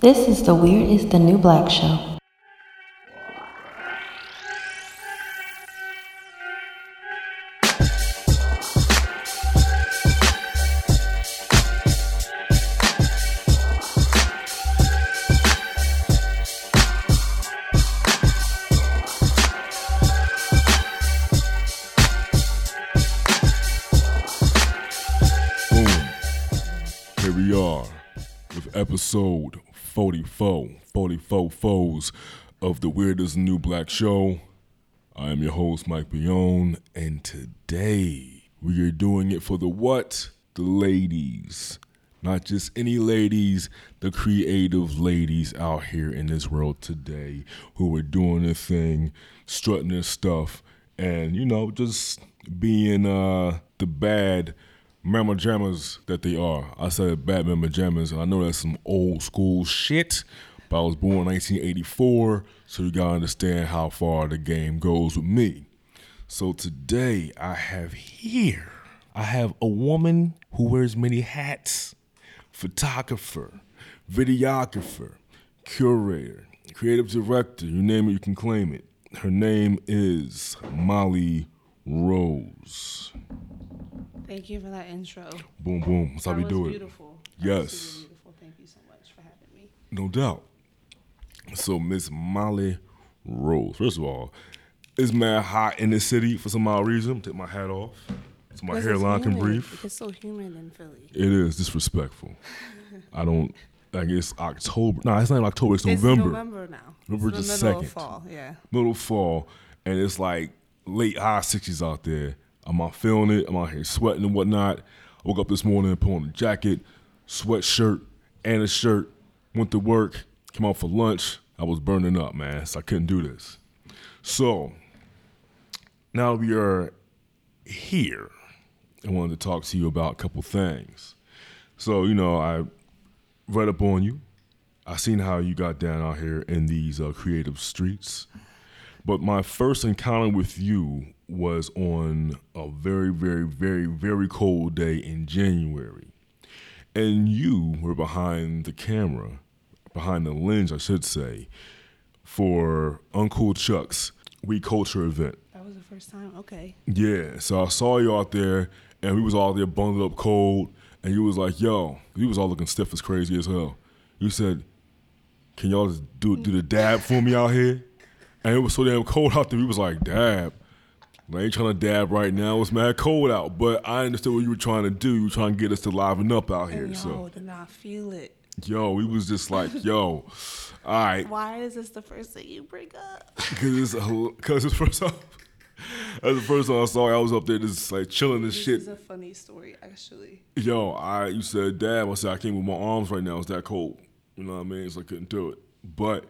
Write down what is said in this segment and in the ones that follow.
This is the Weird is the New Black show. 44, 44 foes of the Weirdest New Black Show. I am your host, Mike Bione, and today we are doing it for the what? The ladies. Not just any ladies, the creative ladies out here in this world today who are doing their thing, strutting their stuff, and you know, just being uh the bad Mama Jammers that they are. I said Jammers, and I know that's some old school shit, but I was born in 1984, so you gotta understand how far the game goes with me. So today I have here, I have a woman who wears many hats photographer, videographer, curator, creative director, you name it, you can claim it. Her name is Molly Rose. Thank you for that intro. Boom, boom. That's how that we do it. beautiful. That Yes. beautiful. Thank you so much for having me. No doubt. So, Miss Molly Rose. First of all, it's mad hot in this city for some odd reason. Take my hat off so my hairline can breathe. It's so humid in Philly. It is disrespectful. I don't. I guess October. No, it's not October. It's It's November. November now. November it's the the middle 2nd. of fall. Yeah. Middle fall, and it's like late high sixties out there. I'm out feeling it. I'm out here sweating and whatnot. I woke up this morning, put on a jacket, sweatshirt, and a shirt. Went to work. Came out for lunch. I was burning up, man. So I couldn't do this. So now we are here. I wanted to talk to you about a couple things. So you know, I read up on you. I seen how you got down out here in these uh, creative streets. But my first encounter with you was on a very, very, very, very cold day in January. And you were behind the camera, behind the lens, I should say, for Uncle Chuck's We Culture event. That was the first time. Okay. Yeah, so I saw you out there, and we was all there bundled up cold, and you was like, "Yo," you was all looking stiff as crazy as hell. You said, "Can y'all just do do the dab for me out here?" And it was so damn cold out there. We was like, "Dab." I ain't trying to dab right now. It's mad cold out, but I understood what you were trying to do. You were trying to get us to liven up out here. And So, did not feel it. yo, we was just like, yo, all right, Why is this the first thing you bring up? because it's because it's first off. That's the first time I saw you. I was up there just like chilling and This shit. is a funny story, actually. Yo, I you said, dab. I said I can't move my arms right now. It's that cold. You know what I mean? So I couldn't do it. But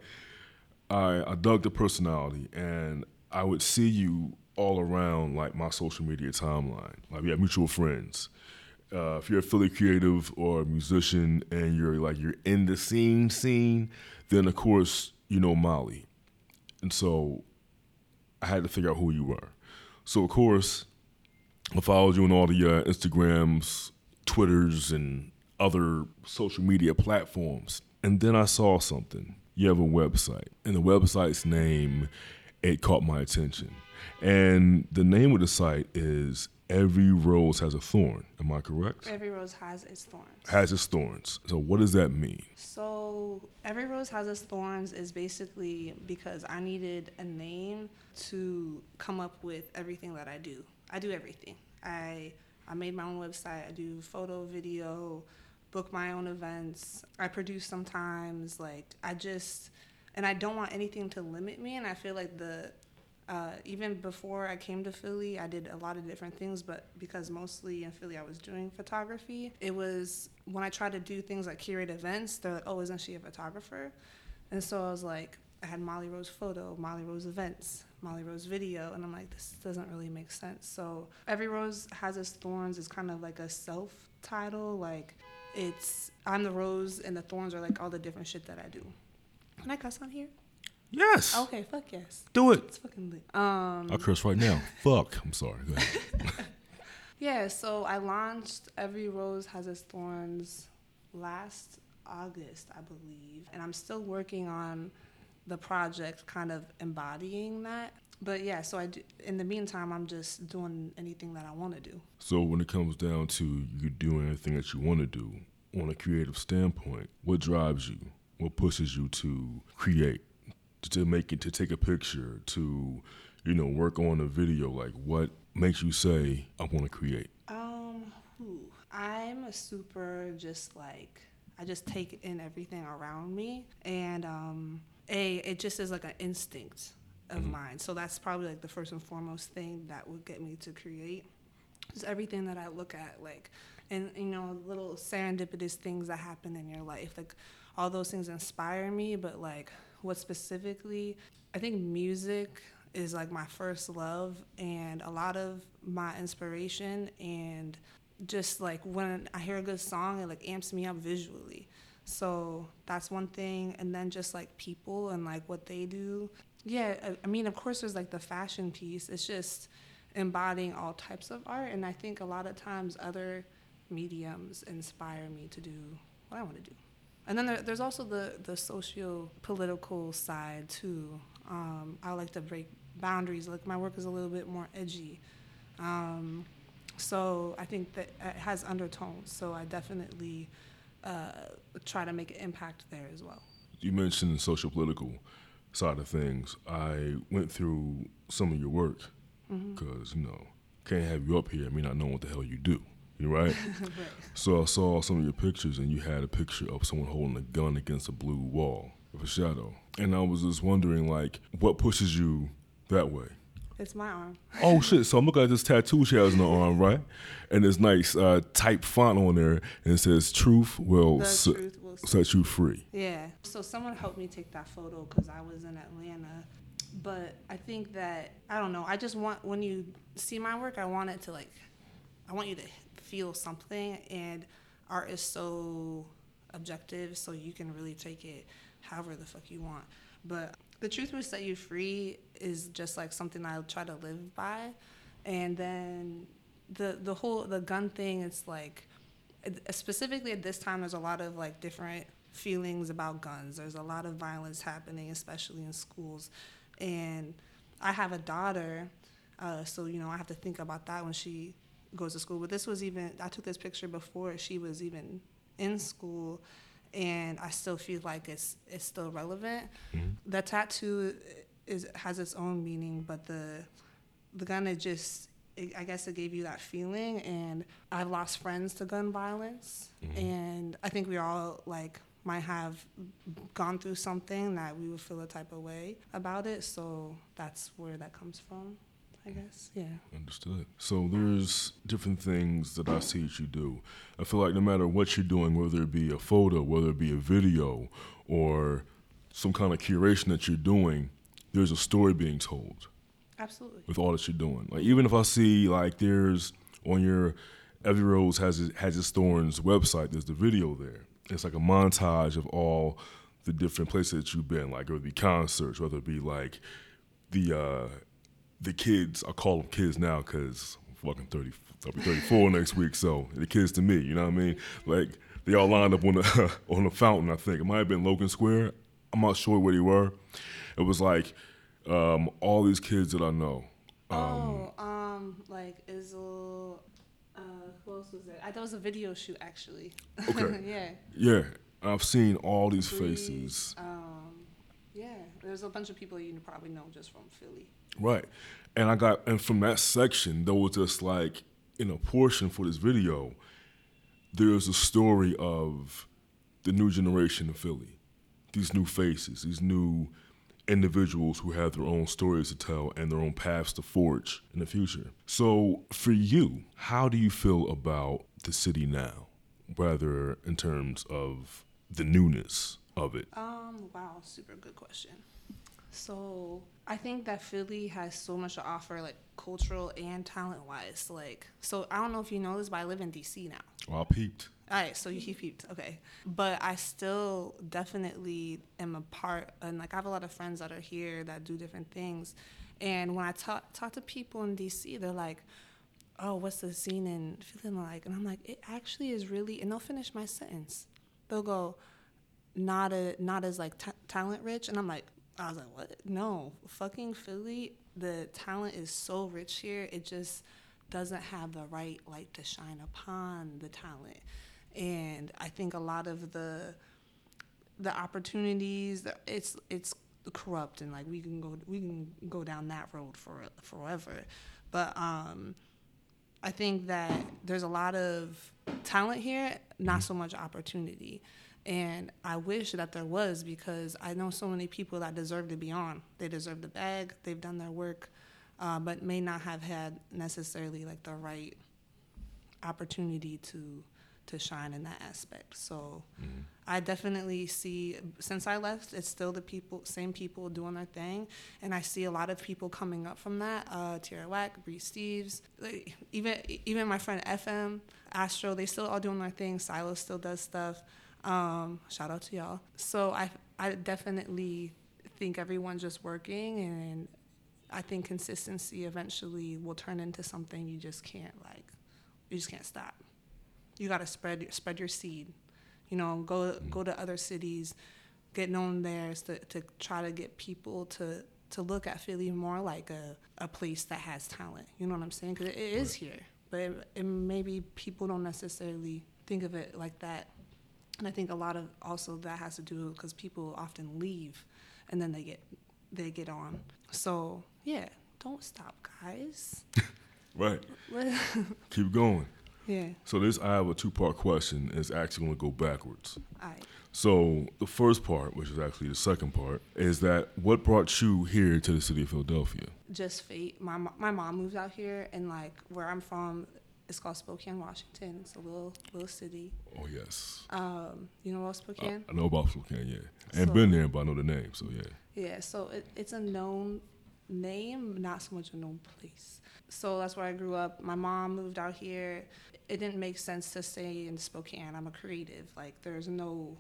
I I dug the personality and I would see you all around like my social media timeline. Like we have mutual friends. Uh, if you're a Philly creative or a musician and you're like you're in the scene scene, then of course you know Molly. And so I had to figure out who you were. So of course I followed you on all the uh, Instagrams, Twitters, and other social media platforms. And then I saw something. You have a website, and the website's name, it caught my attention. And the name of the site is Every Rose Has a Thorn. Am I correct? Every rose has its thorns. Has its thorns. So what does that mean? So every rose has its thorns is basically because I needed a name to come up with everything that I do. I do everything. I I made my own website. I do photo, video, book my own events. I produce sometimes. Like I just and I don't want anything to limit me. And I feel like the uh, even before I came to Philly, I did a lot of different things, but because mostly in Philly I was doing photography, it was when I tried to do things like curate events, they're like, oh, isn't she a photographer? And so I was like, I had Molly Rose photo, Molly Rose events, Molly Rose video, and I'm like, this doesn't really make sense. So Every Rose Has Its Thorns is kind of like a self title, like it's I'm the rose and the thorns are like all the different shit that I do. Can I cuss on here? Yes. Okay, fuck yes. Do it. It's fucking lit. Um, I'll curse right now. Fuck. I'm sorry. Go ahead. Yeah, so I launched Every Rose Has Its Thorns last August, I believe. And I'm still working on the project, kind of embodying that. But yeah, so I do, in the meantime, I'm just doing anything that I want to do. So when it comes down to you doing anything that you want to do on a creative standpoint, what drives you? What pushes you to create, to make it, to take a picture, to you know work on a video? Like what makes you say I want to create? Um. I'm a super just like I just take in everything around me, and um, a it just is like an instinct of mine. So that's probably like the first and foremost thing that would get me to create. is everything that I look at, like, and you know, little serendipitous things that happen in your life, like all those things inspire me. But like, what specifically? I think music is like my first love, and a lot of my inspiration and just like when I hear a good song, it like amps me up visually. So that's one thing, and then just like people and like what they do. Yeah, I, mean, of course, there's like the fashion piece. It's just embodying all types of art, and I think a lot of times other mediums inspire me to do what I want to do. And then there, there's also the the socio political side too. Um, I like to break boundaries. Like my work is a little bit more edgy. Um, so I think that it has undertones. So I definitely uh, try to make an impact there as well. You mentioned the social political side of things. I went through some of your work because you know can't have you up here. I mean, not knowing what the hell you do. Right? right. So I saw some of your pictures, and you had a picture of someone holding a gun against a blue wall with a shadow. And I was just wondering, like, what pushes you that way? It's my arm. Oh shit! So I'm looking at this tattoo she has on her arm, right? And this nice uh, type font on there, and it says "Truth will s- truth will set you free." Yeah. So someone helped me take that photo because I was in Atlanta. But I think that I don't know. I just want when you see my work, I want it to like, I want you to feel something. And art is so objective, so you can really take it however the fuck you want. But the truth will set you free is just like something I try to live by. And then the the whole the gun thing, it's like specifically at this time there's a lot of like different feelings about guns there's a lot of violence happening especially in schools and i have a daughter uh, so you know i have to think about that when she goes to school but this was even i took this picture before she was even in school and i still feel like it's it's still relevant. Mm-hmm. The tattoo is has its own meaning but the the gun it just it, I guess it gave you that feeling and I've lost friends to gun violence. Mm-hmm. And I think we all like might have gone through something that we would feel a type of way about it so that's where that comes from I guess yeah Understood. So there's different things that I see that you do. I feel like no matter what you're doing, whether it be a photo, whether it be a video, or some kind of curation that you're doing, there's a story being told absolutely with all that you're doing. Like even if I see like there's on your Every Rose has his, has his thorns website. There's the video there. It's like a montage of all the different places that you've been. Like whether it be concerts, whether it be like the uh, the kids. I call them kids now because I'm fucking 30. I'll be 34 next week, so the kids to me. You know what I mean? Like they all lined up on the on the fountain. I think it might have been Logan Square. I'm not sure where they were. It was like um, all these kids that I know. oh um like Izzle uh, who else was there I thought it was a video shoot actually Okay. yeah Yeah, I've seen all these faces. um, yeah there's a bunch of people you probably know just from Philly Right. And I got and from that section there was just like in a portion for this video, there's a story of the new generation of Philly. These new faces, these new individuals who have their own stories to tell and their own paths to forge in the future. So for you, how do you feel about the city now? Rather in terms of the newness of it. Um, wow, super good question. So I think that Philly has so much to offer, like cultural and talent wise. Like, so I don't know if you know this, but I live in DC now. Well, I peeped. All right, so you peeped, okay. But I still definitely am a part, and like I have a lot of friends that are here that do different things. And when I talk talk to people in DC, they're like, "Oh, what's the scene in Philly like?" And I'm like, "It actually is really." And they'll finish my sentence. They'll go, not a not as like ta talent rich, and I'm like, I was like, what? No, fucking Philly. The talent is so rich here. It just doesn't have the right light to shine upon the talent, and I think a lot of the the opportunities it's it's corrupt and like we can go we can go down that road for forever but um i think that there's a lot of talent here not so much opportunity and i wish that there was because i know so many people that deserve to be on they deserve the bag they've done their work uh, but may not have had necessarily like the right opportunity to to shine in that aspect. So mm-hmm. I definitely see since I left, it's still the people, same people doing their thing, and I see a lot of people coming up from that. Uh, Tierra Whack, Bri Steves, like, even even my friend FM, Astro, they still all doing their thing. Silo still does stuff. Um, shout out to y'all. So I I definitely think everyone's just working and I think consistency eventually will turn into something you just can't like you just can't stop you got to spread spread your seed. You know, go mm. go to other cities, get known there to to try to get people to to look at Philly more like a, a place that has talent. You know what I'm saying? Because it, it is here, but it, it maybe people don't necessarily think of it like that. And I think a lot of also that has to do because people often leave, and then they get they get on. So yeah, don't stop, guys. right. Keep going. Yeah. So this I have a two part question. It's actually going to go backwards. All right. So the first part, which is actually the second part, is that what brought you here to the city of Philadelphia? Just fate. My my mom moved out here, and like where I'm from, it's called Spokane, Washington. It's a little little city. Oh yes. Um, you know about Spokane? I, I know about Spokane, yeah. And so, been there, but I know the name, so yeah. Yeah, so it, it's a known name, not so much a known place. So that's where I grew up. My mom moved out here it didn't make sense to stay in Spokane. I'm a creative. Like there's no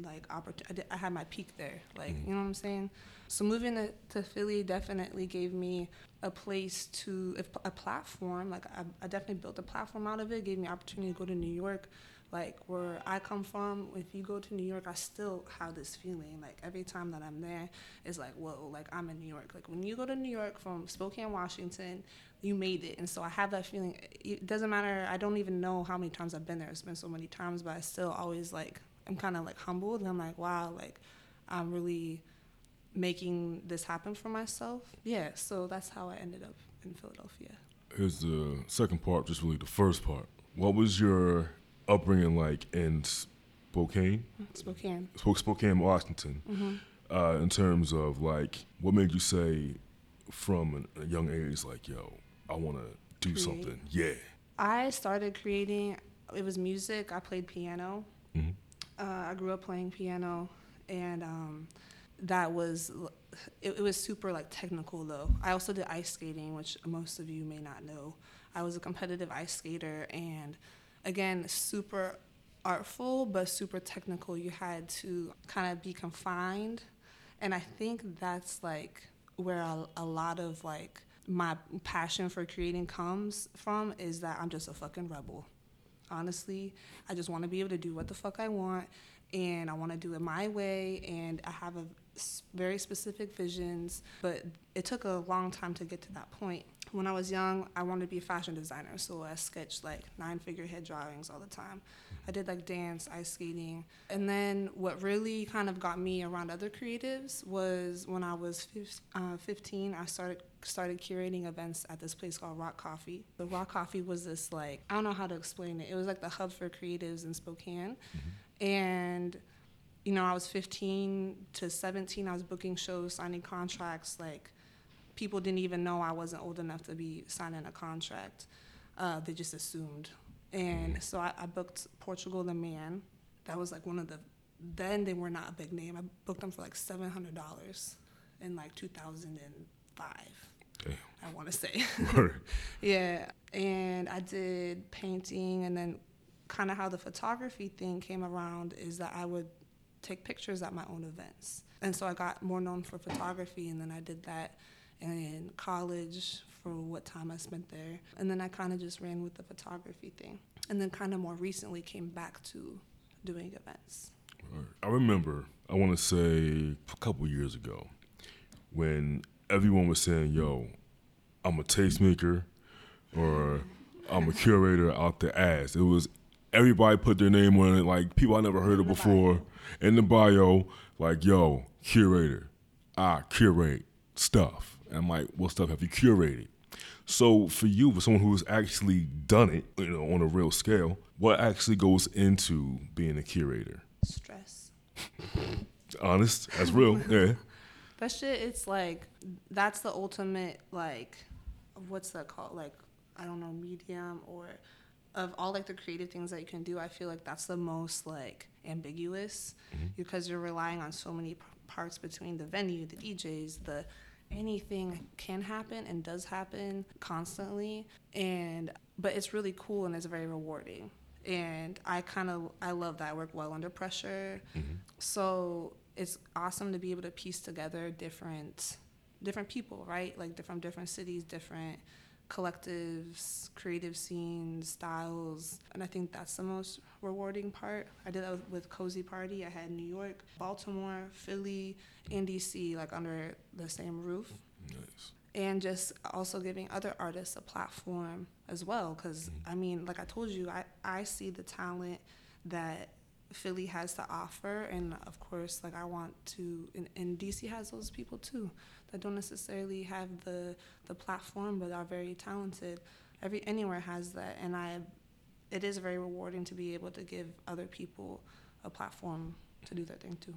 like opportunity. I, had my peak there. Like mm-hmm. you know what I'm saying. So moving to, to Philly definitely gave me a place to a platform. Like I, I definitely built a platform out of it. Gave me opportunity to go to New York. Like where I come from, if you go to New York, I still have this feeling. Like every time that I'm there, it's like whoa, like I'm in New York. Like when you go to New York from Spokane, Washington, you made it. And so I have that feeling. It doesn't matter. I don't even know how many times I've been there. It's been so many times, but I still always like, I'm kind of like humbled. And I'm like, wow, like I'm really making this happen for myself. Yeah. So that's how I ended up in Philadelphia. Here's the second part, just really the first part. What was your upbringing like in Spokane? Spokane. Spokane, Washington. Mm-hmm. Uh, in terms of like, what made you say from a young age, like, yo, I want to do Create. something. Yeah. I started creating. It was music. I played piano. Mm-hmm. Uh, I grew up playing piano, and um, that was it, it, was super like technical though. I also did ice skating, which most of you may not know. I was a competitive ice skater, and again, super artful but super technical. You had to kind of be confined, and I think that's like where a, a lot of like my passion for creating comes from is that I'm just a fucking rebel. Honestly, I just want to be able to do what the fuck I want and I want to do it my way and I have a very specific visions, but it took a long time to get to that point. When I was young, I wanted to be a fashion designer, so I sketched like nine figure head drawings all the time. I did like dance, ice skating. And then what really kind of got me around other creatives was when I was uh, 15, I started started curating events at this place called Rock Coffee. The Rock Coffee was this like I don't know how to explain it. It was like the hub for creatives in Spokane. Mm-hmm. And you know, I was 15 to 17, I was booking shows, signing contracts like people didn't even know I wasn't old enough to be signing a contract. Uh, they just assumed and so I, I, booked Portugal the Man. That was like one of the, then they were not a big name. I booked them for like $700 in like 2005. Damn. I want to say. yeah. And I did painting and then kind of how the photography thing came around is that I would take pictures at my own events. And so I got more known for photography and then I did that in college for what time I spent there. And then I kind of just ran with the photography thing. And then kind of more recently came back to doing events. I remember, I want to say a couple years ago, when everyone was saying, yo, I'm a tastemaker or I'm a curator out the ass. It was everybody put their name on it, like people I never heard of before. In the bio, like, yo, curator. I curate stuff. And I'm like, what stuff have you curated? So for you, for someone who's actually done it, you know, on a real scale, what actually goes into being a curator? Stress. Honest, that's real. Yeah. That shit, it's like that's the ultimate like, what's that called? Like, I don't know, medium or of all like the creative things that you can do. I feel like that's the most like ambiguous mm-hmm. because you're relying on so many p- parts between the venue, the DJs, the anything can happen and does happen constantly. And but it's really cool and it's very rewarding. And i kind of i love that i work well under pressure. Mm-hmm. So it's awesome to be able to piece together different different people right? Like different different cities different collectives creative scenes styles and i think that's the most rewarding part. I did that with, cozy party. I had new york baltimore philly and dc like under the same roof. Nice. and just also giving other artists a platform as well because mm-hmm. i mean like i told you I, I see the talent that philly has to offer and of course like i want to and, and dc has those people too that don't necessarily have the the platform but are very talented. Every anywhere has that and i it is very rewarding to be able to give other people a platform to do their thing too.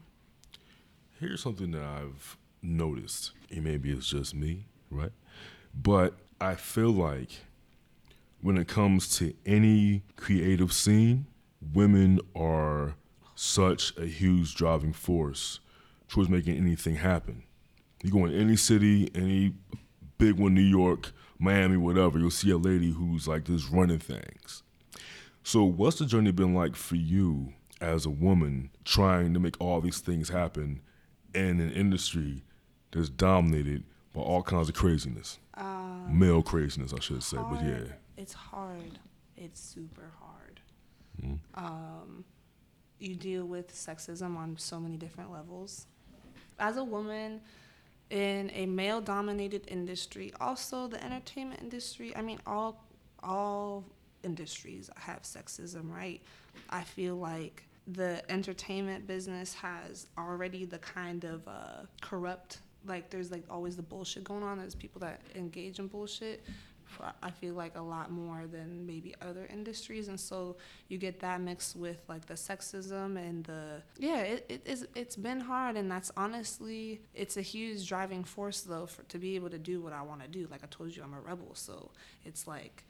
Here's something that I've noticed, and maybe it's just me, right? But I feel like when it comes to any creative scene, women are such a huge driving force towards making anything happen. You go in any city, any big one, New York, Miami, whatever, you'll see a lady who's like just running things. So, what's the journey been like for you as a woman trying to make all these things happen in an industry that's dominated by all kinds of craziness? Uh, Male craziness, I should say, but yeah. It's hard. It's super hard. Um, you deal with sexism on so many different levels. As a woman in a male-dominated industry, also the entertainment industry. I mean, all all industries have sexism, right? I feel like the entertainment business has already the kind of uh, corrupt like there's like always the bullshit going on there's people that engage in bullshit i feel like a lot more than maybe other industries and so you get that mixed with like the sexism and the yeah it, it is it's been hard and that's honestly it's a huge driving force though for to be able to do what i want to do. Like i told you i'm a rebel so it's like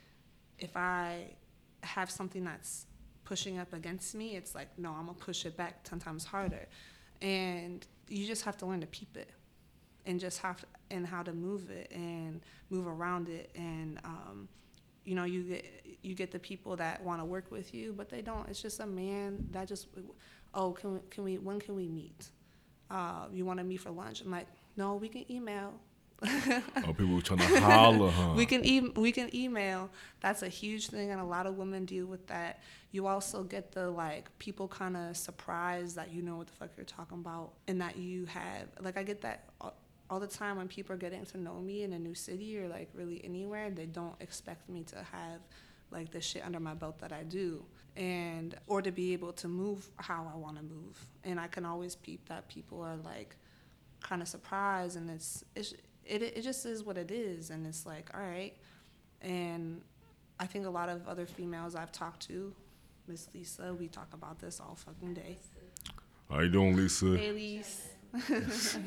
if i have something that's pushing up against me it's like no i'm gonna push it back 10 times harder. And you just have to learn to peep it and just have and how to move it and move around it and um, you know you get you get the people that want to work with you but they don't it's just a man that just oh can we, can we when can we meet uh, you want to meet for lunch i'm like no we can email Oh, people were trying to holler, huh? we can e- we can email. That's a huge thing, and a lot of women deal with that. You also get the like people kind of surprised that you know what the fuck you're talking about, and that you have like I get that all, the time when people are getting to know me in a new city or like really anywhere. They don't expect me to have like the shit under my belt that I do, and or to be able to move how I want to move. And I can always peep that people are like kind of surprised, and it's it's it it just is what it is, and it's like all right. And I think a lot of other females I've talked to, Miss Lisa, we talk about this all fucking day. How you doing, Lisa? Hey, Lisa.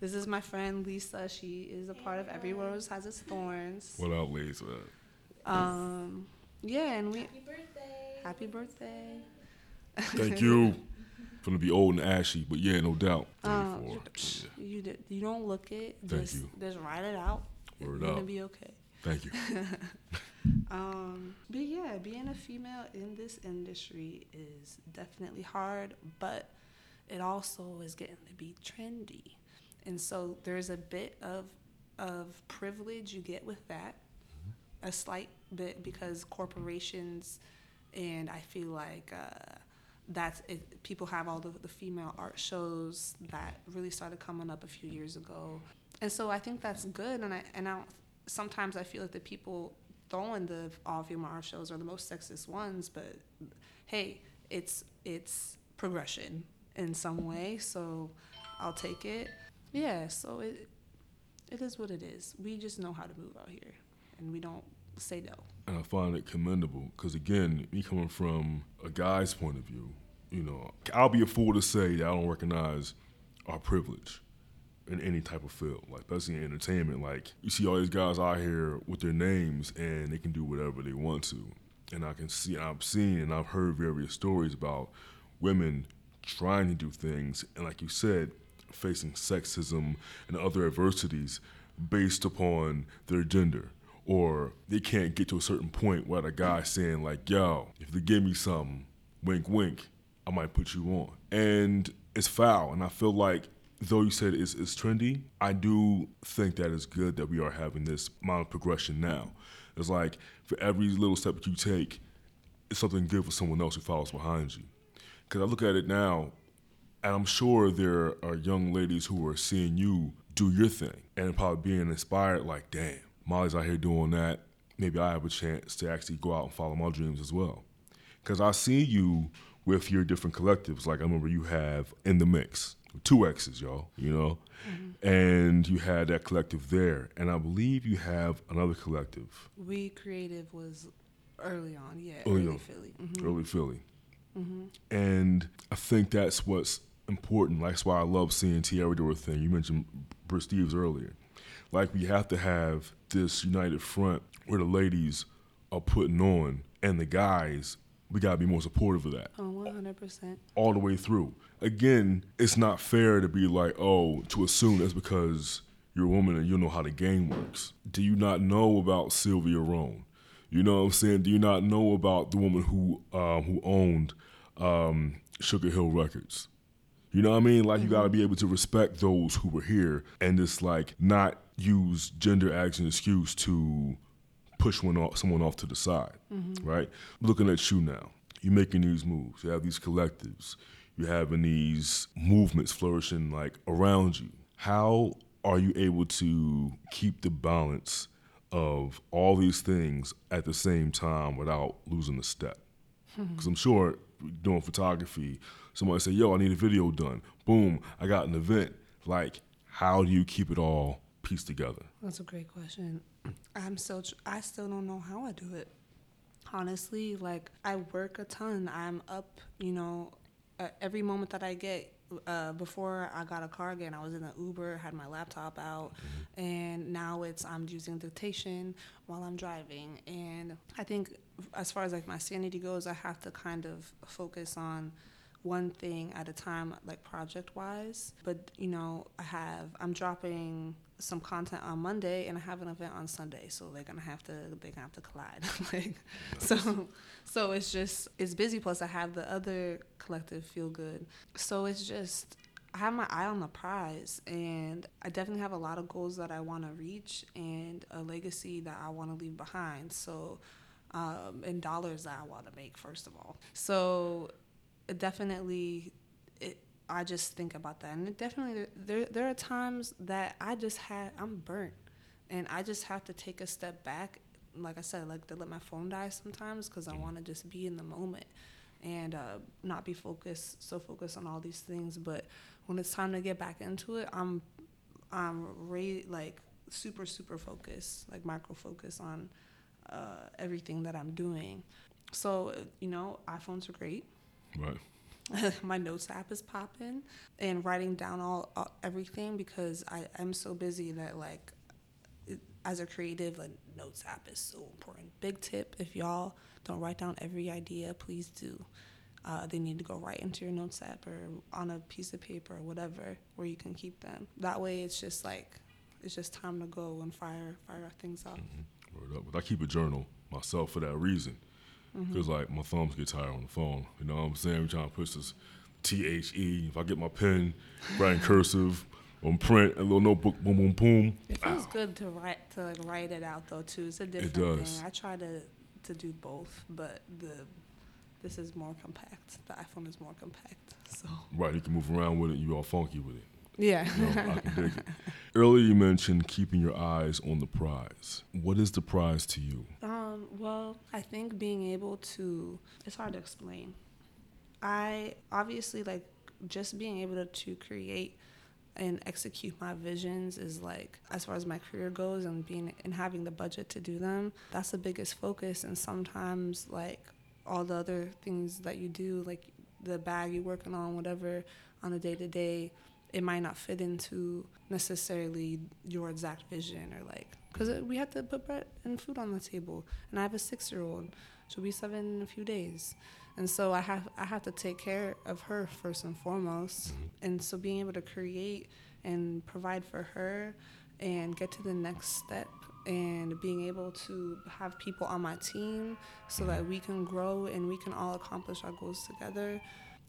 this is my friend Lisa. She is a part of Every Rose Has Its Thorns. What up, Lisa? Um, yeah, and we Happy birthday. happy birthday. Thank you. Gonna be old and ashy, but yeah, no doubt. Um, 34. Yeah. you did, you don't look it. Thank just you. just write it out. Word You're gonna be okay. Thank you. Um, but yeah, being a female in this industry is definitely hard, but it also is getting to be trendy. And so there's a bit of of privilege you get with that, a slight bit because corporations and I feel like uh, that's it, people have all the, the female art shows that really started coming up a few years ago, and so I think that's good. And I and I don't, sometimes I feel like the people throwing the all female art shows are the most sexist ones, but hey, it's it's progression in some way, so I'll take it. Yeah, so it it is what it is. We just know how to move out here, and we don't say no. And I find it commendable because, again, me coming from a guy's point of view, you know, I'll be a fool to say that I don't recognize our privilege in any type of field, like especially in entertainment. Like you see all these guys out here with their names and they can do whatever they want to. And I can see, I've seen and I've heard various stories about women trying to do things, and like you said, facing sexism and other adversities based upon their gender. Or they can't get to a certain point where the guy saying, like, yo, if they give me something, wink, wink, I might put you on. And it's foul. And I feel like, though you said it's, it's trendy, I do think that it's good that we are having this amount of progression now. It's like for every little step that you take, it's something good for someone else who follows behind you. Because I look at it now, and I'm sure there are young ladies who are seeing you do your thing and probably being inspired, like, damn, Molly's out here doing that. Maybe I have a chance to actually go out and follow my dreams as well. Because I see you with your different collectives. Like, I remember you have In the Mix, two X's, y'all, you know? Mm-hmm. And you had that collective there. And I believe you have another collective. We Creative was early on, yeah. Early, early Philly. Mm-hmm. Early Philly. Mm-hmm. And I think that's what's important. That's why I love seeing Tierra do her thing. You mentioned Bri Steves earlier. Like we have to have this united front where the ladies are putting on and the guys we gotta be more supportive of that. Oh, 100%. All the way through. Again, it's not fair to be like, oh, to assume that's because you're a woman and you know how the game works. Do you not know about Sylvia Rhone? You know what I'm saying? Do you not know about the woman who um, who owned um, Sugar Hill Records? You know what I mean? Like, mm-hmm. you got to be able to respect those who were here and just like not use gender as an excuse to push one off, someone off to the side, mm-hmm. right? Looking at you now, you're making these moves. You have these collectives. You're having these movements flourishing like around you. How are you able to keep the balance of all these things at the same time without losing a step? Because I'm sure doing photography, somebody say, "Yo, I need a video done." Boom, I got an event. Like, how do you keep it all pieced together? That's a great question. I'm still, I still don't know how I do it. Honestly, like I work a ton. I'm up, you know, uh, every moment that I get. Uh, before I got a car again, I was in an Uber, had my laptop out, mm-hmm. and now it's I'm using dictation while I'm driving. And I think, as far as like my sanity goes, I have to kind of focus on one thing at a time, like project wise. But you know, I have I'm dropping some content on Monday and I have an event on Sunday, so they're gonna have to they're gonna have to collide. like, so so it's just it's busy. Plus, I have the other collective feel good. So it's just I have my eye on the prize, and I definitely have a lot of goals that I want to reach and a legacy that I want to leave behind. So. Um, and dollars that I want to make, first of all. So definitely it, I just think about that, and it definitely there there are times that I just had I'm burnt, and I just have to take a step back. Like I said, like to let my phone die sometimes because I want to just be in the moment and uh, not be focused so focused on all these things. But when it's time to get back into it, I'm I'm re- like super super focused, like micro focus on uh, everything that I'm doing. So you know, iPhones are great. Right. my notes app is popping and writing down all, all, everything because I am so busy that like as a creative like notes app is so important. Big tip if y'all don't write down every idea please do. Uh, they need to go right into your notes app or on a piece of paper or whatever where you can keep them. That way it's just like it's just time to go and fire fire things off mm-hmm. I keep a journal myself for that reason because mm-hmm. like my thumbs get tired on the phone. You know what I'm saying? We're trying to push this T H E. If I get my pen, writing cursive on print, a little notebook, boom, boom, boom. It feels Ow. good to write to like write it out though too. It's a different it does. thing. I try to to do both, but the this is more compact. The iPhone is more compact. So Right, you can move around with it. You all funky with it. yeah. You know, I can dig it. Earlier, you mentioned keeping your eyes on the prize. What is the prize to you? Um, Um, well, I think being able to, it's hard to explain. I obviously like just being able to, to create and execute my visions is like as far as my career goes and being and having the budget to do them that's the biggest focus and sometimes like all the other things that you do like the bag you're working on whatever on a day to day it might not fit into necessarily your exact vision or like because uh, we have to put bread and food on the table and i have a six year old she'll be seven in a few days. And so i have i have to take care of her first and foremost. Mm-hmm. And so being able to create and provide for her and get to the next step and being able to have people on my team so mm-hmm. that we can grow and we can all accomplish our goals together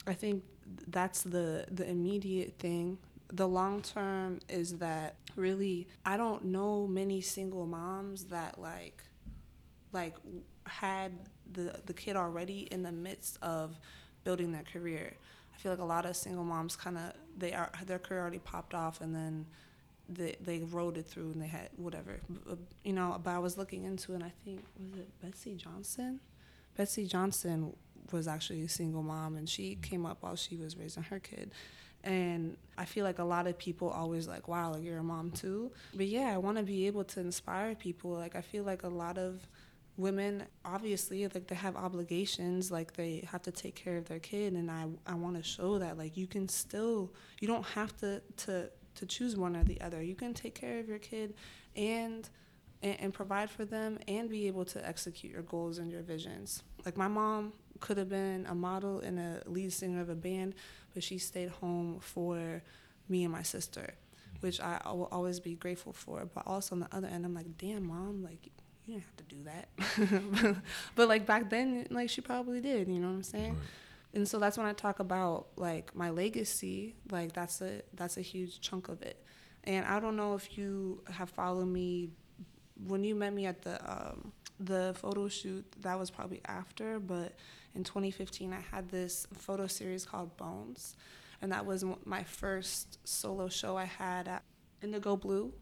i think that's the the immediate thing the long term is that really i don't know many single moms that like like had the the kid already in the midst of building their career. I feel like a lot of single moms kind of they are their career already popped off and then they they rode it through and they had whatever uh, you know. But I was looking into it and I think was it Betsey Johnson. Betsey Johnson was actually a single mom and she came up while she was raising her kid. And I feel like a lot of people always like, wow, like you're a mom too. But yeah, I want to be able to inspire people. Like I feel like a lot of women obviously like they have obligations like they have to take care of their kid and i i want to show that like you can still you don't have to to to choose one or the other you can take care of your kid and and, and provide for them and be able to execute your goals and your visions like my mom could have been a model and a lead singer of a band but she stayed home for me and my sister which I, I will always be grateful for but also on the other end i'm like damn mom like you didn't have to do that. but like back then, like she probably did, you know what I'm saying? Right. And so that's when I talk about like my legacy, like that's a that's a huge chunk of it. And I don't know if you have followed me when you met me at the um, the photo shoot. That was probably after, but in 2015, I had this photo series called Bones, and that was my first solo show I had at Indigo Blue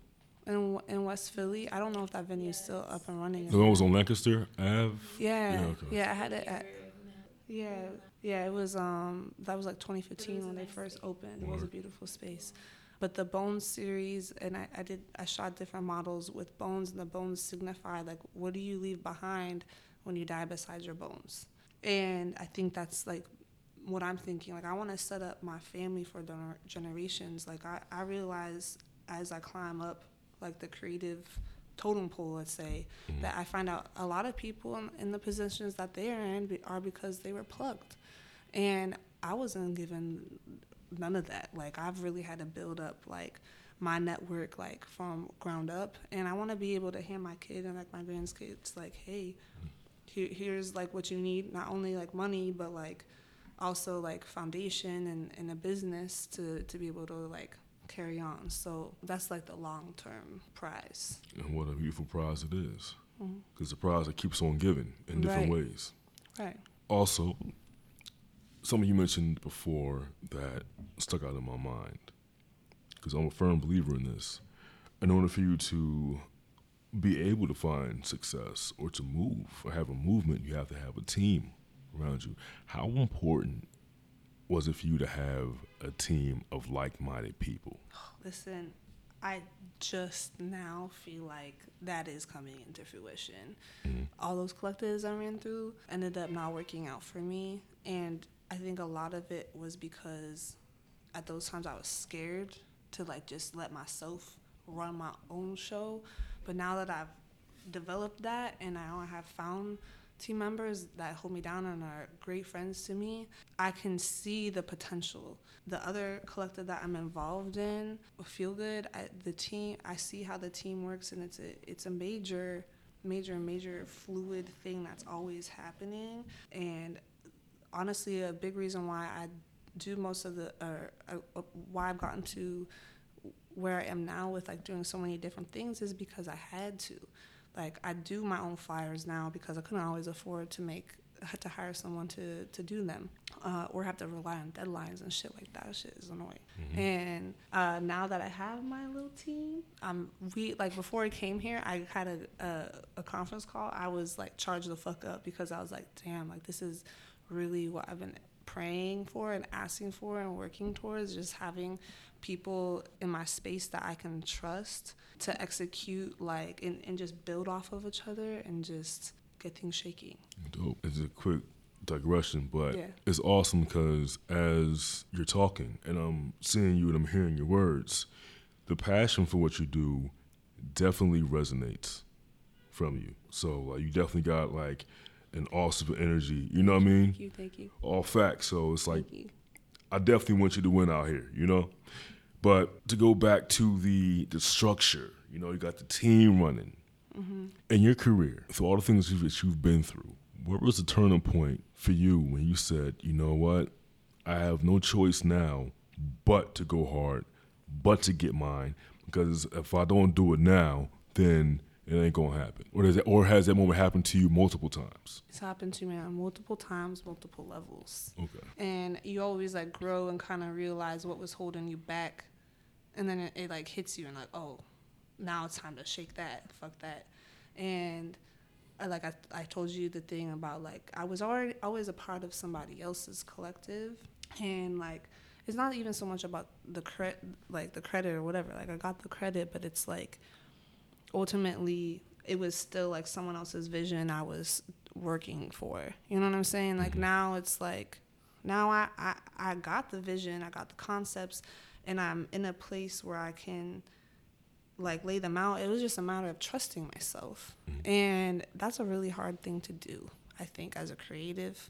in in West Philly. I don't know if that venue is still up and running. The one was on Lancaster Ave. Yeah, Yeah, yeah. I had it at. Yeah, yeah, it was. Um, that was like 2015 when they first opened. It was a beautiful space. But the Bones series, and I, I did, I shot different models with bones, and the bones signify like, what do you leave behind when you die besides your bones? And I think that's like what I'm thinking. Like, I want to set up my family for gener- generations. Like, I, I realize as I climb up, like the creative totem pole, let's say, mm-hmm. that I find out a lot of people in, in the positions that they are in be, are because they were plugged. And I wasn't given none of that. Like, I've really had to build up, like, my network, like, from ground up. And I want to be able to hand my kid and, like, my grandkids, like, hey, mm-hmm. Here, here's, like, what you need. Not only, like, money, but, like, also, like, foundation and, and a business to, to be able to, like, carry on. So that's, like, the long-term prize. And what a beautiful prize it is. Mm-hmm. Because the prize that keeps on giving in different Right. ways. Right. Also, something you mentioned before that stuck out in my mind, because I'm a firm believer in this. In order for you to be able to find success or to move or have a movement, you have to have a team around you. How important was it for you to have a team of like minded people? Listen, I just now feel like that is coming into fruition. Mm-hmm. All those collectives I ran through ended up not working out for me. And I think a lot of it was because at those times I was scared to like just let myself run my own show. But now that I've developed that and I have found team members that hold me down and are great friends to me, I can see the potential. The other collective that I'm involved in, Feel Good, I, the team, I see how the team works and it's a, it's a major, major, major fluid thing that's always happening. And honestly, a big reason why I do most of the, or uh, why I've gotten to where I am now with like doing so many different things is because I had to. Like I do my own flyers now because I couldn't always afford to make had to hire someone to to do them, uh, or have to rely on deadlines and shit like that. Shit is annoying. And uh, now that I have my little team, um, we like before I came here, I had a, a a conference call. I was like charged the fuck up because I was like, damn, like this is really what I've been praying for and asking for and working towards. Just having people in my space that I can trust to execute like and, and just build off of each other and just get things shaking. Dope. It's a quick digression, but Yeah. it's awesome because as you're talking and I'm seeing you and I'm hearing your words, the passion for what you do definitely resonates from you. So like, you definitely got like an awesome energy. You know what I mean? Thank you, thank you, All facts. So it's like. I definitely want you to win out here, you know? But to go back to the the structure, you know, you got the team running. Mm-hmm. In your career, through all the things you've- that you've been through, what was the turning point for you when you said, you know what, I have no choice now but to go hard, but to get mine, because if I don't do it now, then it ain't gonna happen. Or does that, or has that moment happened to you multiple times? It's happened to me on multiple times, multiple levels. Okay. and you always like grow and kind of realize what was holding you back and then it, it like hits you and like oh now it's time to shake that fuck that and I, like I, I told you the thing about like i was already always a part of somebody else's collective and like it's not even so much about the credit like the credit or whatever like i got the credit but it's like ultimately it was still like someone else's vision I was working for. You know what I'm saying? Like mm-hmm. now it's like now I, I, I got the vision, I got the concepts and I'm in a place where I can like lay them out. It was just a matter of trusting myself. Mm-hmm. And that's a really hard thing to do, I think, as a creative.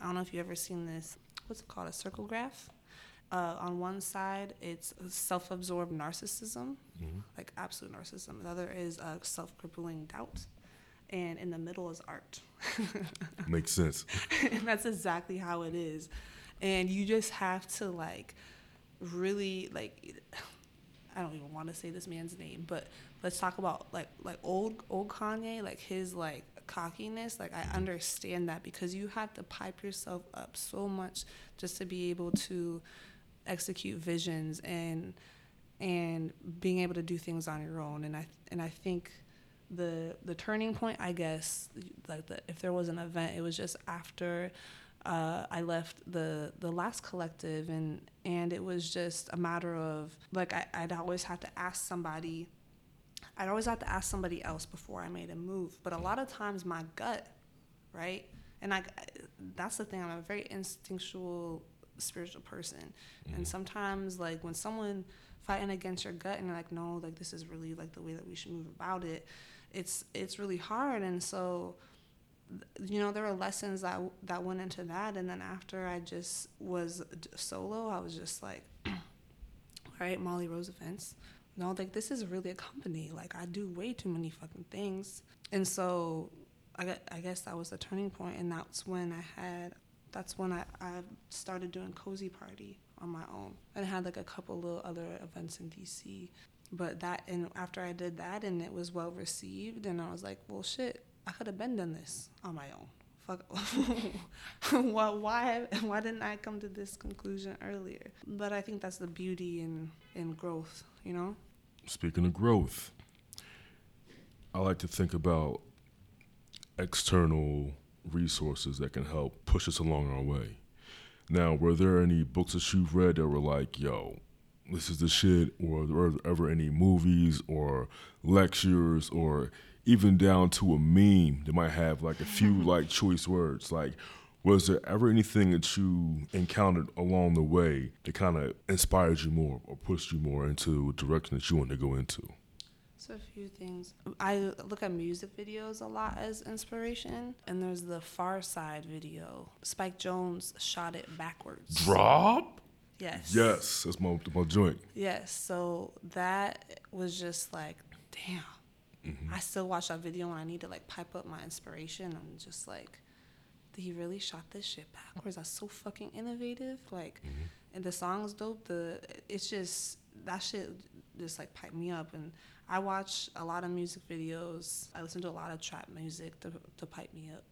I don't know if you've ever seen this, what's it called? A circle graph? Uh, on one side, it's self absorbed narcissism, like absolute narcissism. The other is uh, self crippling doubt. And in the middle is art. Makes sense. and that's exactly how it is. And you just have to, like, really, like, I don't even want to say this man's name, but let's talk about like like old old Kanye, like his like cockiness. Like I understand that because you have to pipe yourself up so much just to be able to execute visions and and being able to do things on your own. And I and I think the the turning point, I guess, like the, if there was an event, it was just after uh, I left the the last collective, and and it was just a matter of like I, I'd always have to ask somebody. I'd always have to ask somebody else before I made a move. But a lot of times, my gut, right, and I that's the thing. I'm a very instinctual spiritual person, and mm-hmm. sometimes like when someone fighting against your gut and you're like, no, like this is really like the way that we should move about it. It's it's really hard, and so you know there were lessons that that went into that. And then after i just was solo i was just like all right molly rose events. No like this is really a company. Like i do way too many fucking things. And so i, got, I guess that was the turning point. And that's when i had that's when I, I started doing cozy party on my own and I had like a couple little other events in dc but that and after i did that and it was well received and i was like well shit I could have been done this on my own. Fuck. why, why? Why didn't I come to this conclusion earlier? But I think that's the beauty in in growth. You know. Speaking of growth, I like to think about external resources that can help push us along our way. Now, were there any books that you've read that were like, yo, this is the shit, or were there ever any movies or lectures or even down to a meme that might have like a few like choice words? Like, was there ever anything that you encountered along the way that kind of inspired you more or pushed you more into a direction that you wanted to go into? So a few things. I look at music videos a lot as inspiration, and there's the Pharcyde video. Spike Jonze shot it backwards. Drop? Yes. Yes, that's my, my joint. Yes. So that was just like, damn. Mm-hmm. I still watch that video when I need to like pipe up my inspiration. I'm just like, did he really shot this shit backwards? That's so fucking innovative. Like, mm-hmm. and the song's dope. The it's just that shit just like pipe me up. And I watch a lot of music videos. I listen to a lot of trap music to to pipe me up.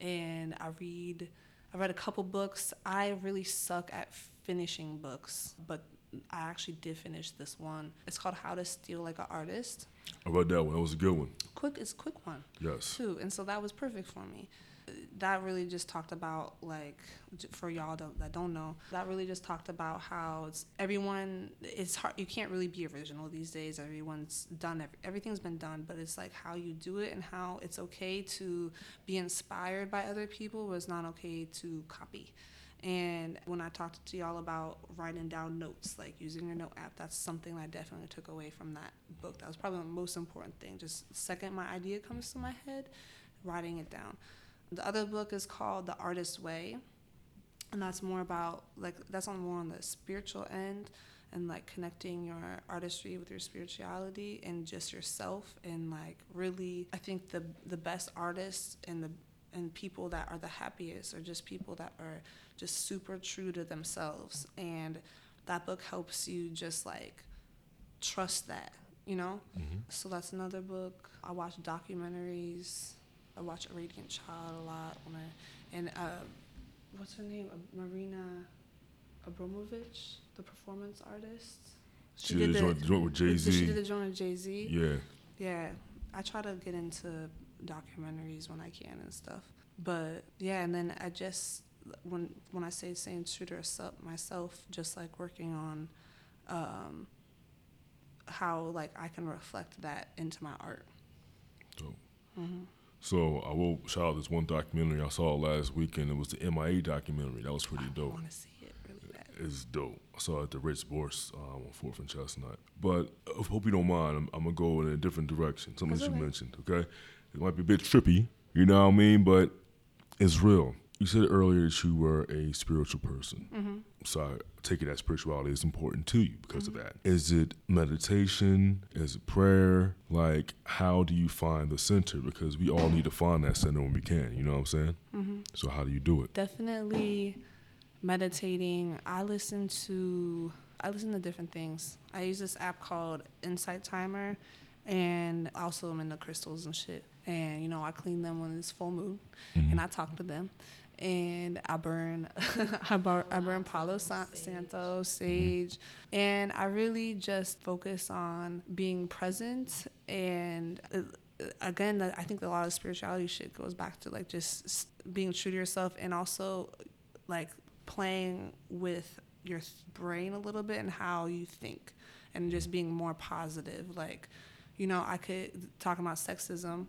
and I read. I read a couple books. I really suck at finishing books, but I actually did finish this one. It's called How to Steal Like an Artist. I read that one. That was a good one. Quick, it's a quick one Yes. too, and so that was perfect for me. That really just talked about like for y'all that, don't know. That really just talked about how it's everyone. It's hard. You can't really be original these days. Everyone's done. Every, everything's been done, but it's like how you do it and how it's okay to be inspired by other people, but it's not okay to copy. And when I talked to y'all about writing down notes, like using your note app, that's something I definitely took away from that book. That was probably the most important thing. Just second my idea comes to my head, writing it down. The other book is called The Artist's Way, and that's more about like that's on more on the spiritual end and like connecting your artistry with your spirituality and just yourself and like really I think the the best artists and the and people that are the happiest are just people that are just super true to themselves. And that book helps you just like trust that you know? Mm-hmm. So that's another book. I watch documentaries i watch a radiant child a lot when I, and uh, what's her name Uh, Marina Abramović the performance artist She did the joint, joint with Jay Z. she did the joint with jay-z Yeah. yeah, I try to get into documentaries when I can and stuff. But yeah, and then I just when when I say staying true to myself, just like working on um, how like I can reflect that into my art. Dope. So I will shout out this one documentary I saw last weekend. It was the MIA documentary. That was pretty I dope. want to see it really bad. It's dope. I saw it at the Ritz Bourse um, on Fourth and Chestnut. But I hope you don't mind. I'm, I'm gonna go in a different direction. Something That's that you okay. mentioned. Okay, it might be a bit trippy. You know what I mean? But it's real. You said earlier that you were a spiritual person. Mm-hmm. So I take it that spirituality is important to you because of that. Is it meditation? Is it prayer? Like, how do you find the center? Because we all need to find that center when we can. You know what I'm saying? Mm-hmm. So how do you do it? Definitely meditating. I listen to I listen to different things. I use this app called Insight Timer, and also I'm into crystals and shit. And you know I clean them when it's full moon, and I talk to them. And I burn, I burn, I burn Palo San- Santo, sage, and I really just focus on being present. And uh, again, I think a lot of spirituality shit goes back to like just being true to yourself, and also like playing with your brain a little bit and how you think and just being more positive. Like you know i could talk about sexism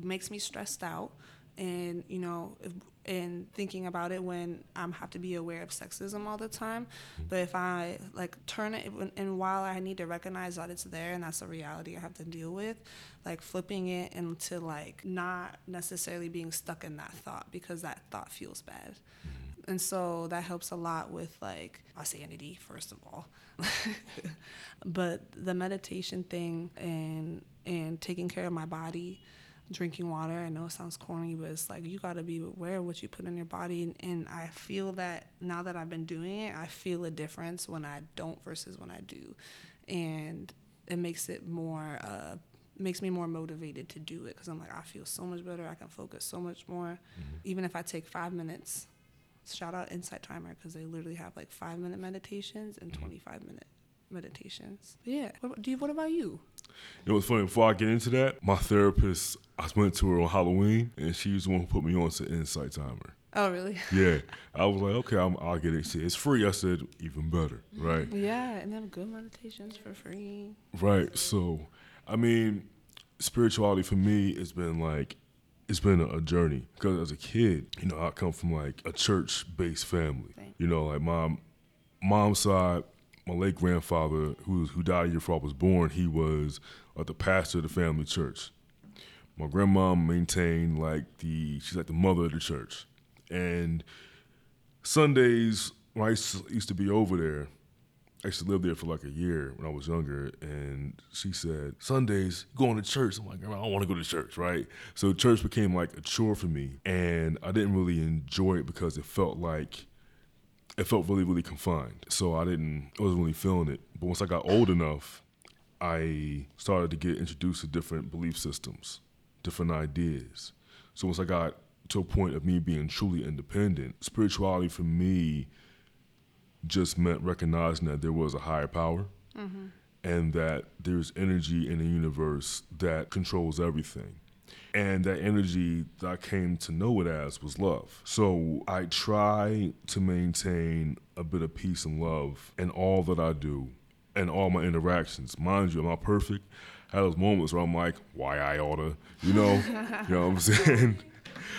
makes me stressed out and you know if, and thinking about it when i have to be aware of sexism all the time. Mm-hmm. But if i like turn it and while i need to recognize that it's there and that's a reality i have to deal with like flipping it into like not necessarily being stuck in that thought because that thought feels bad. Mm-hmm. And so that helps a lot with like my sanity first of all. But the meditation thing and and taking care of my body drinking water. I know it sounds corny but it's like you got to be aware of what you put in your body. And, and i feel that now that i've been doing it i feel a difference when i don't versus when i do. And it makes it more uh, makes me more motivated to do it because i'm like i feel so much better. I can focus so much more. Even if i take five minutes shout out Insight Timer because they literally have like five minute meditations and 25 minute meditations. But yeah. What, about- do you, what about you? You know what's funny? Before I get into that, my therapist, I went to her on Halloween, and she was the one who put me on to Insight Timer. Oh, really? Yeah, I was like, okay, I'm, I'll get it. It's free. I said, even better, right? Yeah, and they have good meditations for free. Right. So, I mean, spirituality for me has been like, it's been a, a journey. Because as a kid, you know, I come from like a church-based family. You know, like my mom's side, my late grandfather, who who died a year before I was born, he was uh, the pastor of the family church. My grandma maintained like the she's like the mother of the church, and Sundays when I used to, be over there, I used to live there for like a year when I was younger, and she said, Sundays, going to church. I'm like, I don't want to go to church, right? So church became like a chore for me, and I didn't really enjoy it because it felt like, it felt really, really confined. So I didn't, I wasn't really feeling it. But once I got old enough, I started to get introduced to different belief systems, different ideas. So once I got to a point of me being truly independent. Spirituality for me just meant recognizing that there was a higher power mm-hmm. and that there's energy in the universe that controls everything. And that energy that I came to know it as was love. So I try to maintain a bit of peace and love in all that I do and all my interactions. Mind you, I'm not perfect. I have those moments where I'm like, why I oughta, you know? you know what I'm saying?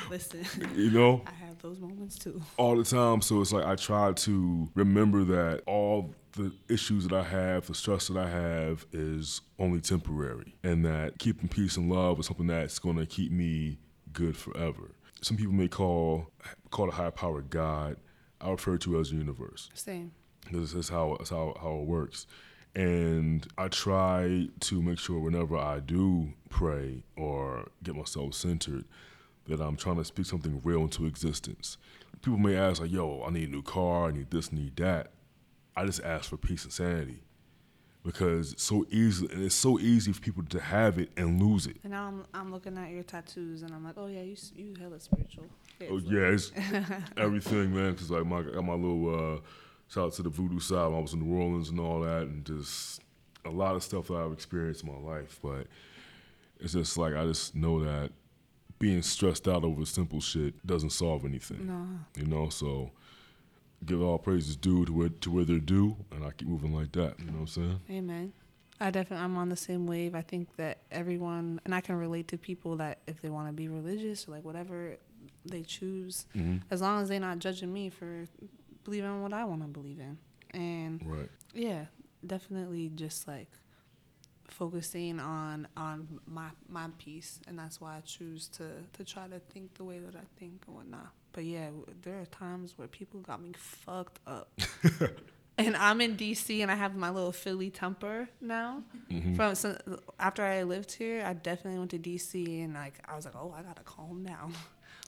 Listen, you know? I have those moments too. all the time. So it's like I try to remember that all the issues that I have, the stress that I have is only temporary, and that keeping peace and love is something that's going to keep me good forever. Some people may call call a higher power God. I refer to it as the universe Same. because that's how that's how how it works. And I try to make sure whenever I do pray or get myself centered, that I'm trying to speak something real into existence. People may ask like, "Yo, I need a new car. I need this, need that." I just ask for peace and sanity because it's so easy and it's so easy for people to have it and lose it. And now I'm I'm looking at your tattoos and I'm like, oh yeah, you you hella spiritual. Oh it's yeah, it's everything, man. Because like my I got my little uh, shout out to the voodoo side. I was in New Orleans and all that, and just a lot of stuff that I've experienced in my life. But it's just like I just know that being stressed out over simple shit doesn't solve anything. No. You know, so give all praises due to where to where they're due, and I keep moving like that. You know what I'm saying? Amen. I definitely I'm on the same wave. I think that everyone and I can relate to people that if they want to be religious or like whatever they choose, Mhm. as long as they're not judging me for believing what I want to believe in. And Right. yeah, definitely just like focusing on on my my piece and that's why I choose to to try to think the way that I think and whatnot. But yeah, there are times where people got me fucked up. and I'm in DC and I have my little Philly temper now. Mm-hmm. From so, after I lived here, I definitely went to DC and like I was like, oh, I gotta calm down.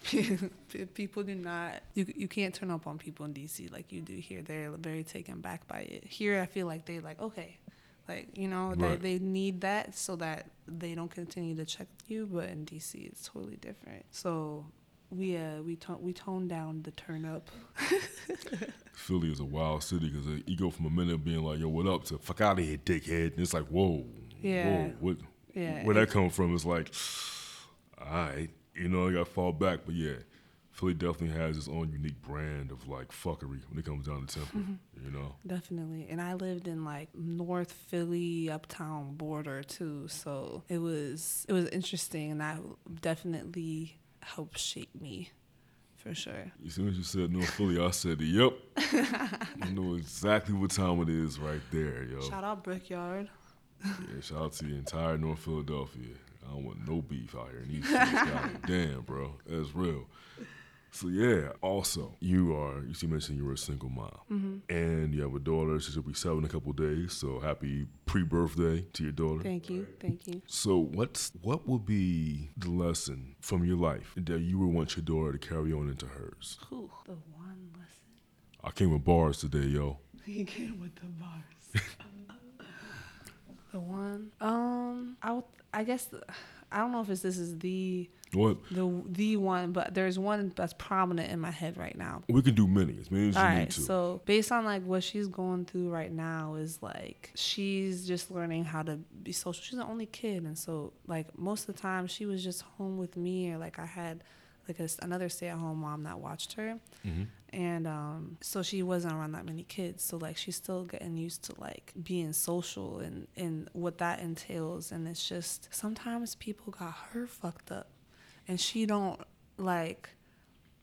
people do not you you can't turn up on people in DC like you do here. They're very taken back by it. Here, I feel like they like okay, like you know Right. they they need that so that they don't continue to check you. But in DC, it's totally different. So we uh we tone we tone down the turn up. Philly is a wild city because you go from a minute of being like, "Yo, what up?" to "Fuck out of here, dickhead," and it's like, "Whoa, Yeah. whoa, what?" Yeah, where that come from? It's like, all right, you know, I got to fall back, but yeah, Philly definitely has its own unique brand of like fuckery when it comes down to temper. Mm-hmm. You know, Definitely. And I lived in like North Philly uptown border too. So it was it was interesting and I definitely helped shape me for sure. as soon as you said North Philly, I said, "Yep, I know exactly what time it is right there, yo." Shout out Brickyard. Yeah, shout out to the entire North Philadelphia. I don't want no beef out here in these streets. Damn, bro. That's real. So yeah, also you are you see mentioned you were a single mom. Mm-hmm. And you have a daughter, she'll be seven in a couple days. So happy pre birthday to your daughter. Thank you. Thank you. So what's what will be the lesson from your life that you would want your daughter to carry on into hers? Whew, the one lesson. I came with bars today, yo. He came with the bars. the one. Um I would, I guess the, I don't know if it's, this is the What the the one, but there's one that's prominent in my head right now. we can do many, as many as you All need to. so based on like what she's going through right now is like she's just learning how to be social. She's the only kid, and so like most of the time she was just home with me, or like I had like a, another stay-at-home mom that watched her, Mhm. And um, so she wasn't around that many kids. So like she's still getting used to like being social and and what that entails. And it's just sometimes people got her fucked up, and she don't like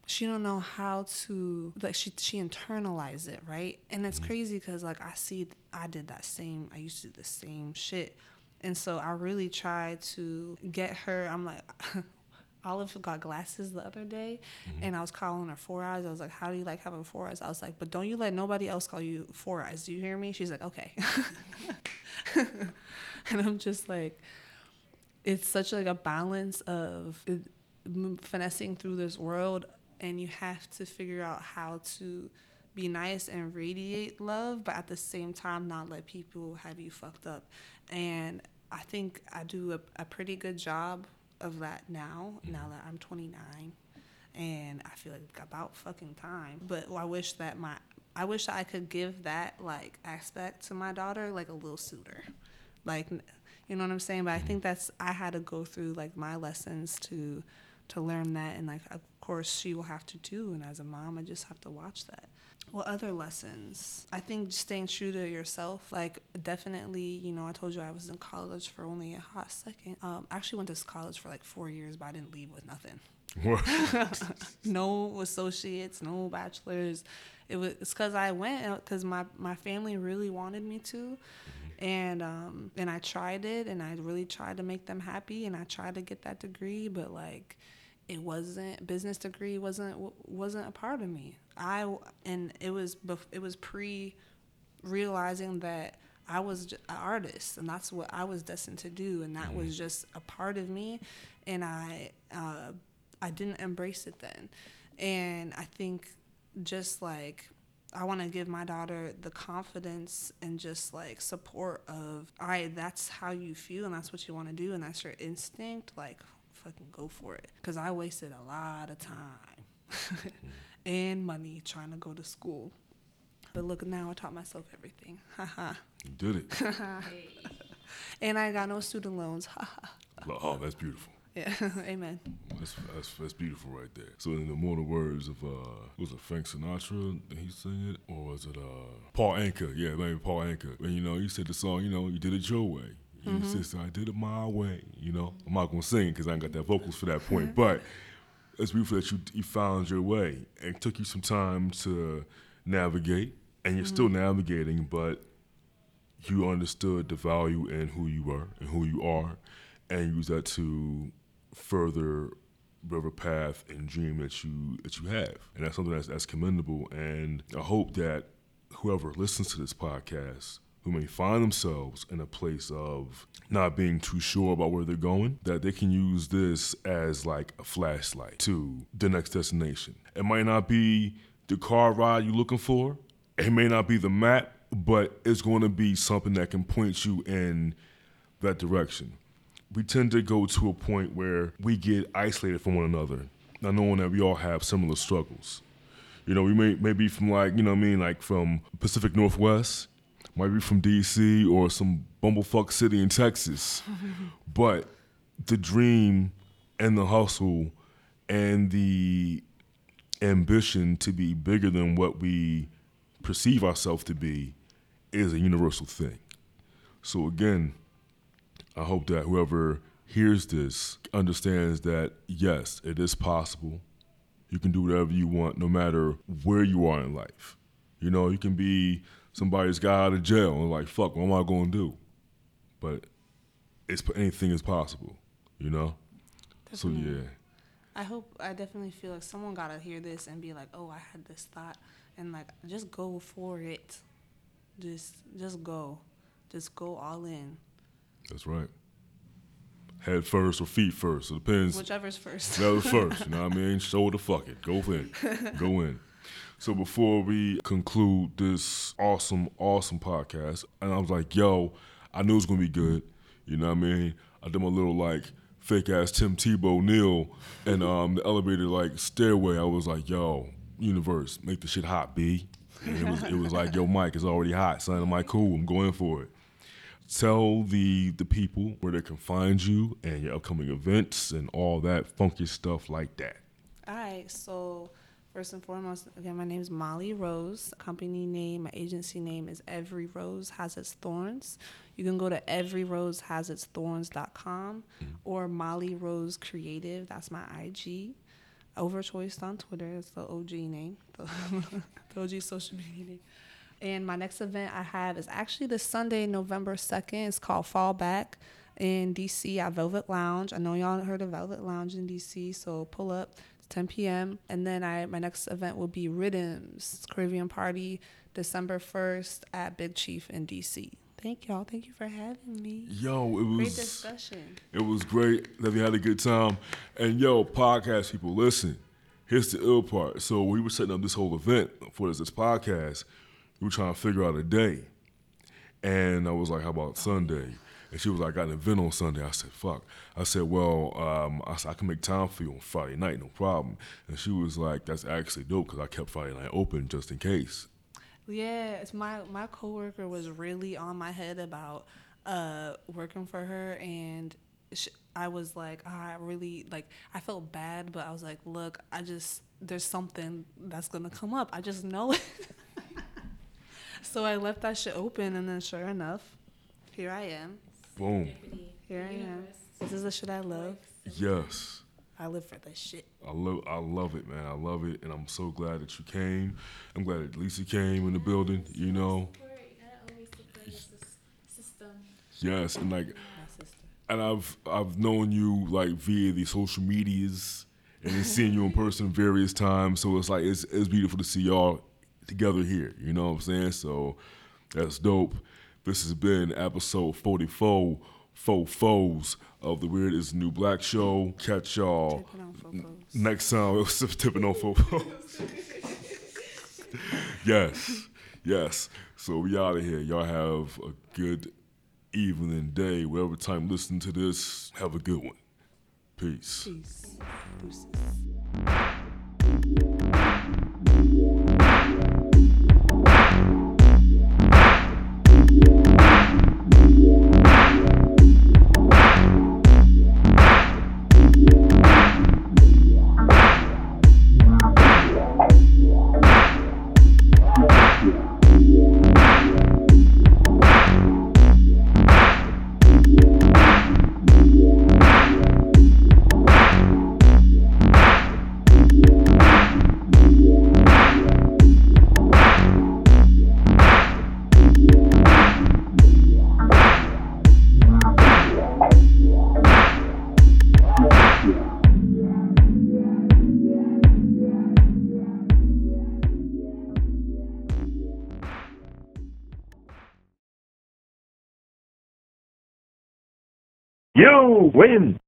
she don't know how to like she she internalized it right and it's crazy because like i see i did that same i used to do the same shit and so i really tried to get her i'm like olive got glasses the other day mm-hmm. and i was calling her four eyes. I was like how do you like having four eyes? I was like but don't you let nobody else call you four eyes. Do you hear me? She's like okay. And i'm just like it's such like a balance of finessing through this world and you have to figure out how to be nice and radiate love but at the same time not let people have you fucked up. And i think i do a, a pretty good job of that now mm-hmm. now that i'm 29 and I feel like about fucking time. But I wish that my I wish I could give that like aspect to my daughter like a little sooner, like you know what I'm saying. But I think mm-hmm. that's I had to go through like my lessons to to learn that, and like of course she will have to too. And as a mom, I just have to watch that. What other lessons? I think staying true to yourself. Like definitely, you know, I told you I was in college for only a hot second. Um, I actually went to college for like four years, but I didn't leave with nothing. no associates, no bachelors. It was it's because I went because my my family really wanted me to, and um and I tried it and I really tried to make them happy and I tried to get that degree, but like it wasn't business degree wasn't wasn't a part of me. I and it was bef- it was pre realizing that I was an artist and that's what I was destined to do and that was just a part of me and I uh, I didn't embrace it then. And I think just like I want to give my daughter the confidence and just like support of, all right, that's how you feel and that's what you want to do and that's your instinct. Like, fucking go for it. Because I wasted a lot of time and money trying to go to school. But look, now I taught myself everything. Haha. You did it. and I got no student loans. oh, that's beautiful. Yeah, amen. That's, that's that's beautiful right there. So in the mortal words of uh, was it Frank Sinatra? Did he sing it, or was it uh, Paul Anka? Yeah, maybe Paul Anka. And you know, he said the song. You know, you did it your way. You sister, mm-hmm. I did it my way. You know, I'm not gonna sing because I ain't got that vocals for that point. But it's beautiful that you you found your way and it took you some time to navigate, and you're still mm-hmm. navigating, but you understood the value in who you were and who you are, and use that to further whatever path and dream that you that you have, and that's something that's that's commendable. And I hope that whoever listens to this podcast, who may find themselves in a place of not being too sure about where they're going, that they can use this as like a flashlight to the next destination. It might not be the car ride you're looking for. It may not be the map, but it's going to be something that can point you in that direction. We tend to go to a point where we get isolated from one another, not knowing that we all have similar struggles. You know, we may, may be from like, you know what I mean, like from Pacific Northwest, might be from DC or some bumblefuck city in Texas. but the dream and the hustle and the ambition to be bigger than what we perceive ourselves to be is a universal thing. So again, I hope that whoever hears this understands that yes, it is possible. You can do whatever you want no matter where you are in life. You know, you can be somebody's got out of jail and like, fuck, what am I going to do? But it's anything is possible, you know? So yeah. I hope I definitely feel like someone gotta hear this and be like, oh, I had this thought, and like just go for it. Just just go, just go all in, That's right. Head first or feet first. It depends. whichever's first. Was first. You know what I mean? Shoulder fuck it. Go in. Go in. So before we conclude this awesome, awesome podcast, and I was like, yo, I knew it was gonna be good. You know what I mean? I did my little like fake ass Tim Tebow kneel and um the elevator like stairway. I was like, yo, universe, make the shit hot, B. And it was it was like, yo, Mike, it's already hot, son. I'm like, cool, I'm going for it tell the the people where they can find you and your upcoming events and all that funky stuff like that. All right, so first and foremost, again, my name is Molly Rose. Company name, my agency name is Every Rose Has Its Thorns. You can go to everyrosehasitsthorns.com mm-hmm. or Molly Rose Creative. That's my IG. Overchoiced on Twitter. It's the OG name, the, the OG social media name. And my next event I have is actually this Sunday, November 2nd. It's called Fall Back in DC at Velvet Lounge. I know y'all heard of Velvet Lounge in DC, so pull up. It's 10 p.m. And then I my next event will be Rhythms Caribbean Party December 1st at Big Chief in DC. Thank y'all. Thank you for having me. Yo, it was Great discussion. it was great that we had a good time. And yo, podcast people, listen. Here's the ill part. So we were setting up this whole event for this, this podcast. We were trying to figure out a day. And I was like, how about Sunday? And she was like, I got an event on Sunday. I said, fuck. I said, well, um, I, said, I can make time for you on Friday night, no problem. And she was like, that's actually dope because I kept Friday night open just in case. Yeah, it's my my coworker was really on my head about uh, working for her, and sh- I was like, I really like. I felt bad, but I was like, look, I just there's something that's gonna come up. I just know it. so I left that shit open, and then sure enough, here I am. Boom. Here I am. This is the shit I love. Yes. I live for this shit. I love I love it, man. I love it, and I'm so glad that you came. I'm glad that Lisa came in the building. You know, yes, and like, My sister. and I've I've known you like via the social medias, and then seeing you in person various times. So it's like it's it's beautiful to see y'all together here. You know what I'm saying? So that's dope. This has been episode 44, Faux Foes of the Weird is the New Black Show. Catch y'all on next time. It was tipping on Faux Foes. yes, yes. So we out of here. Y'all have a good evening, day, whatever time listening to this. Have a good one. Peace. Peace. Deuces. You win.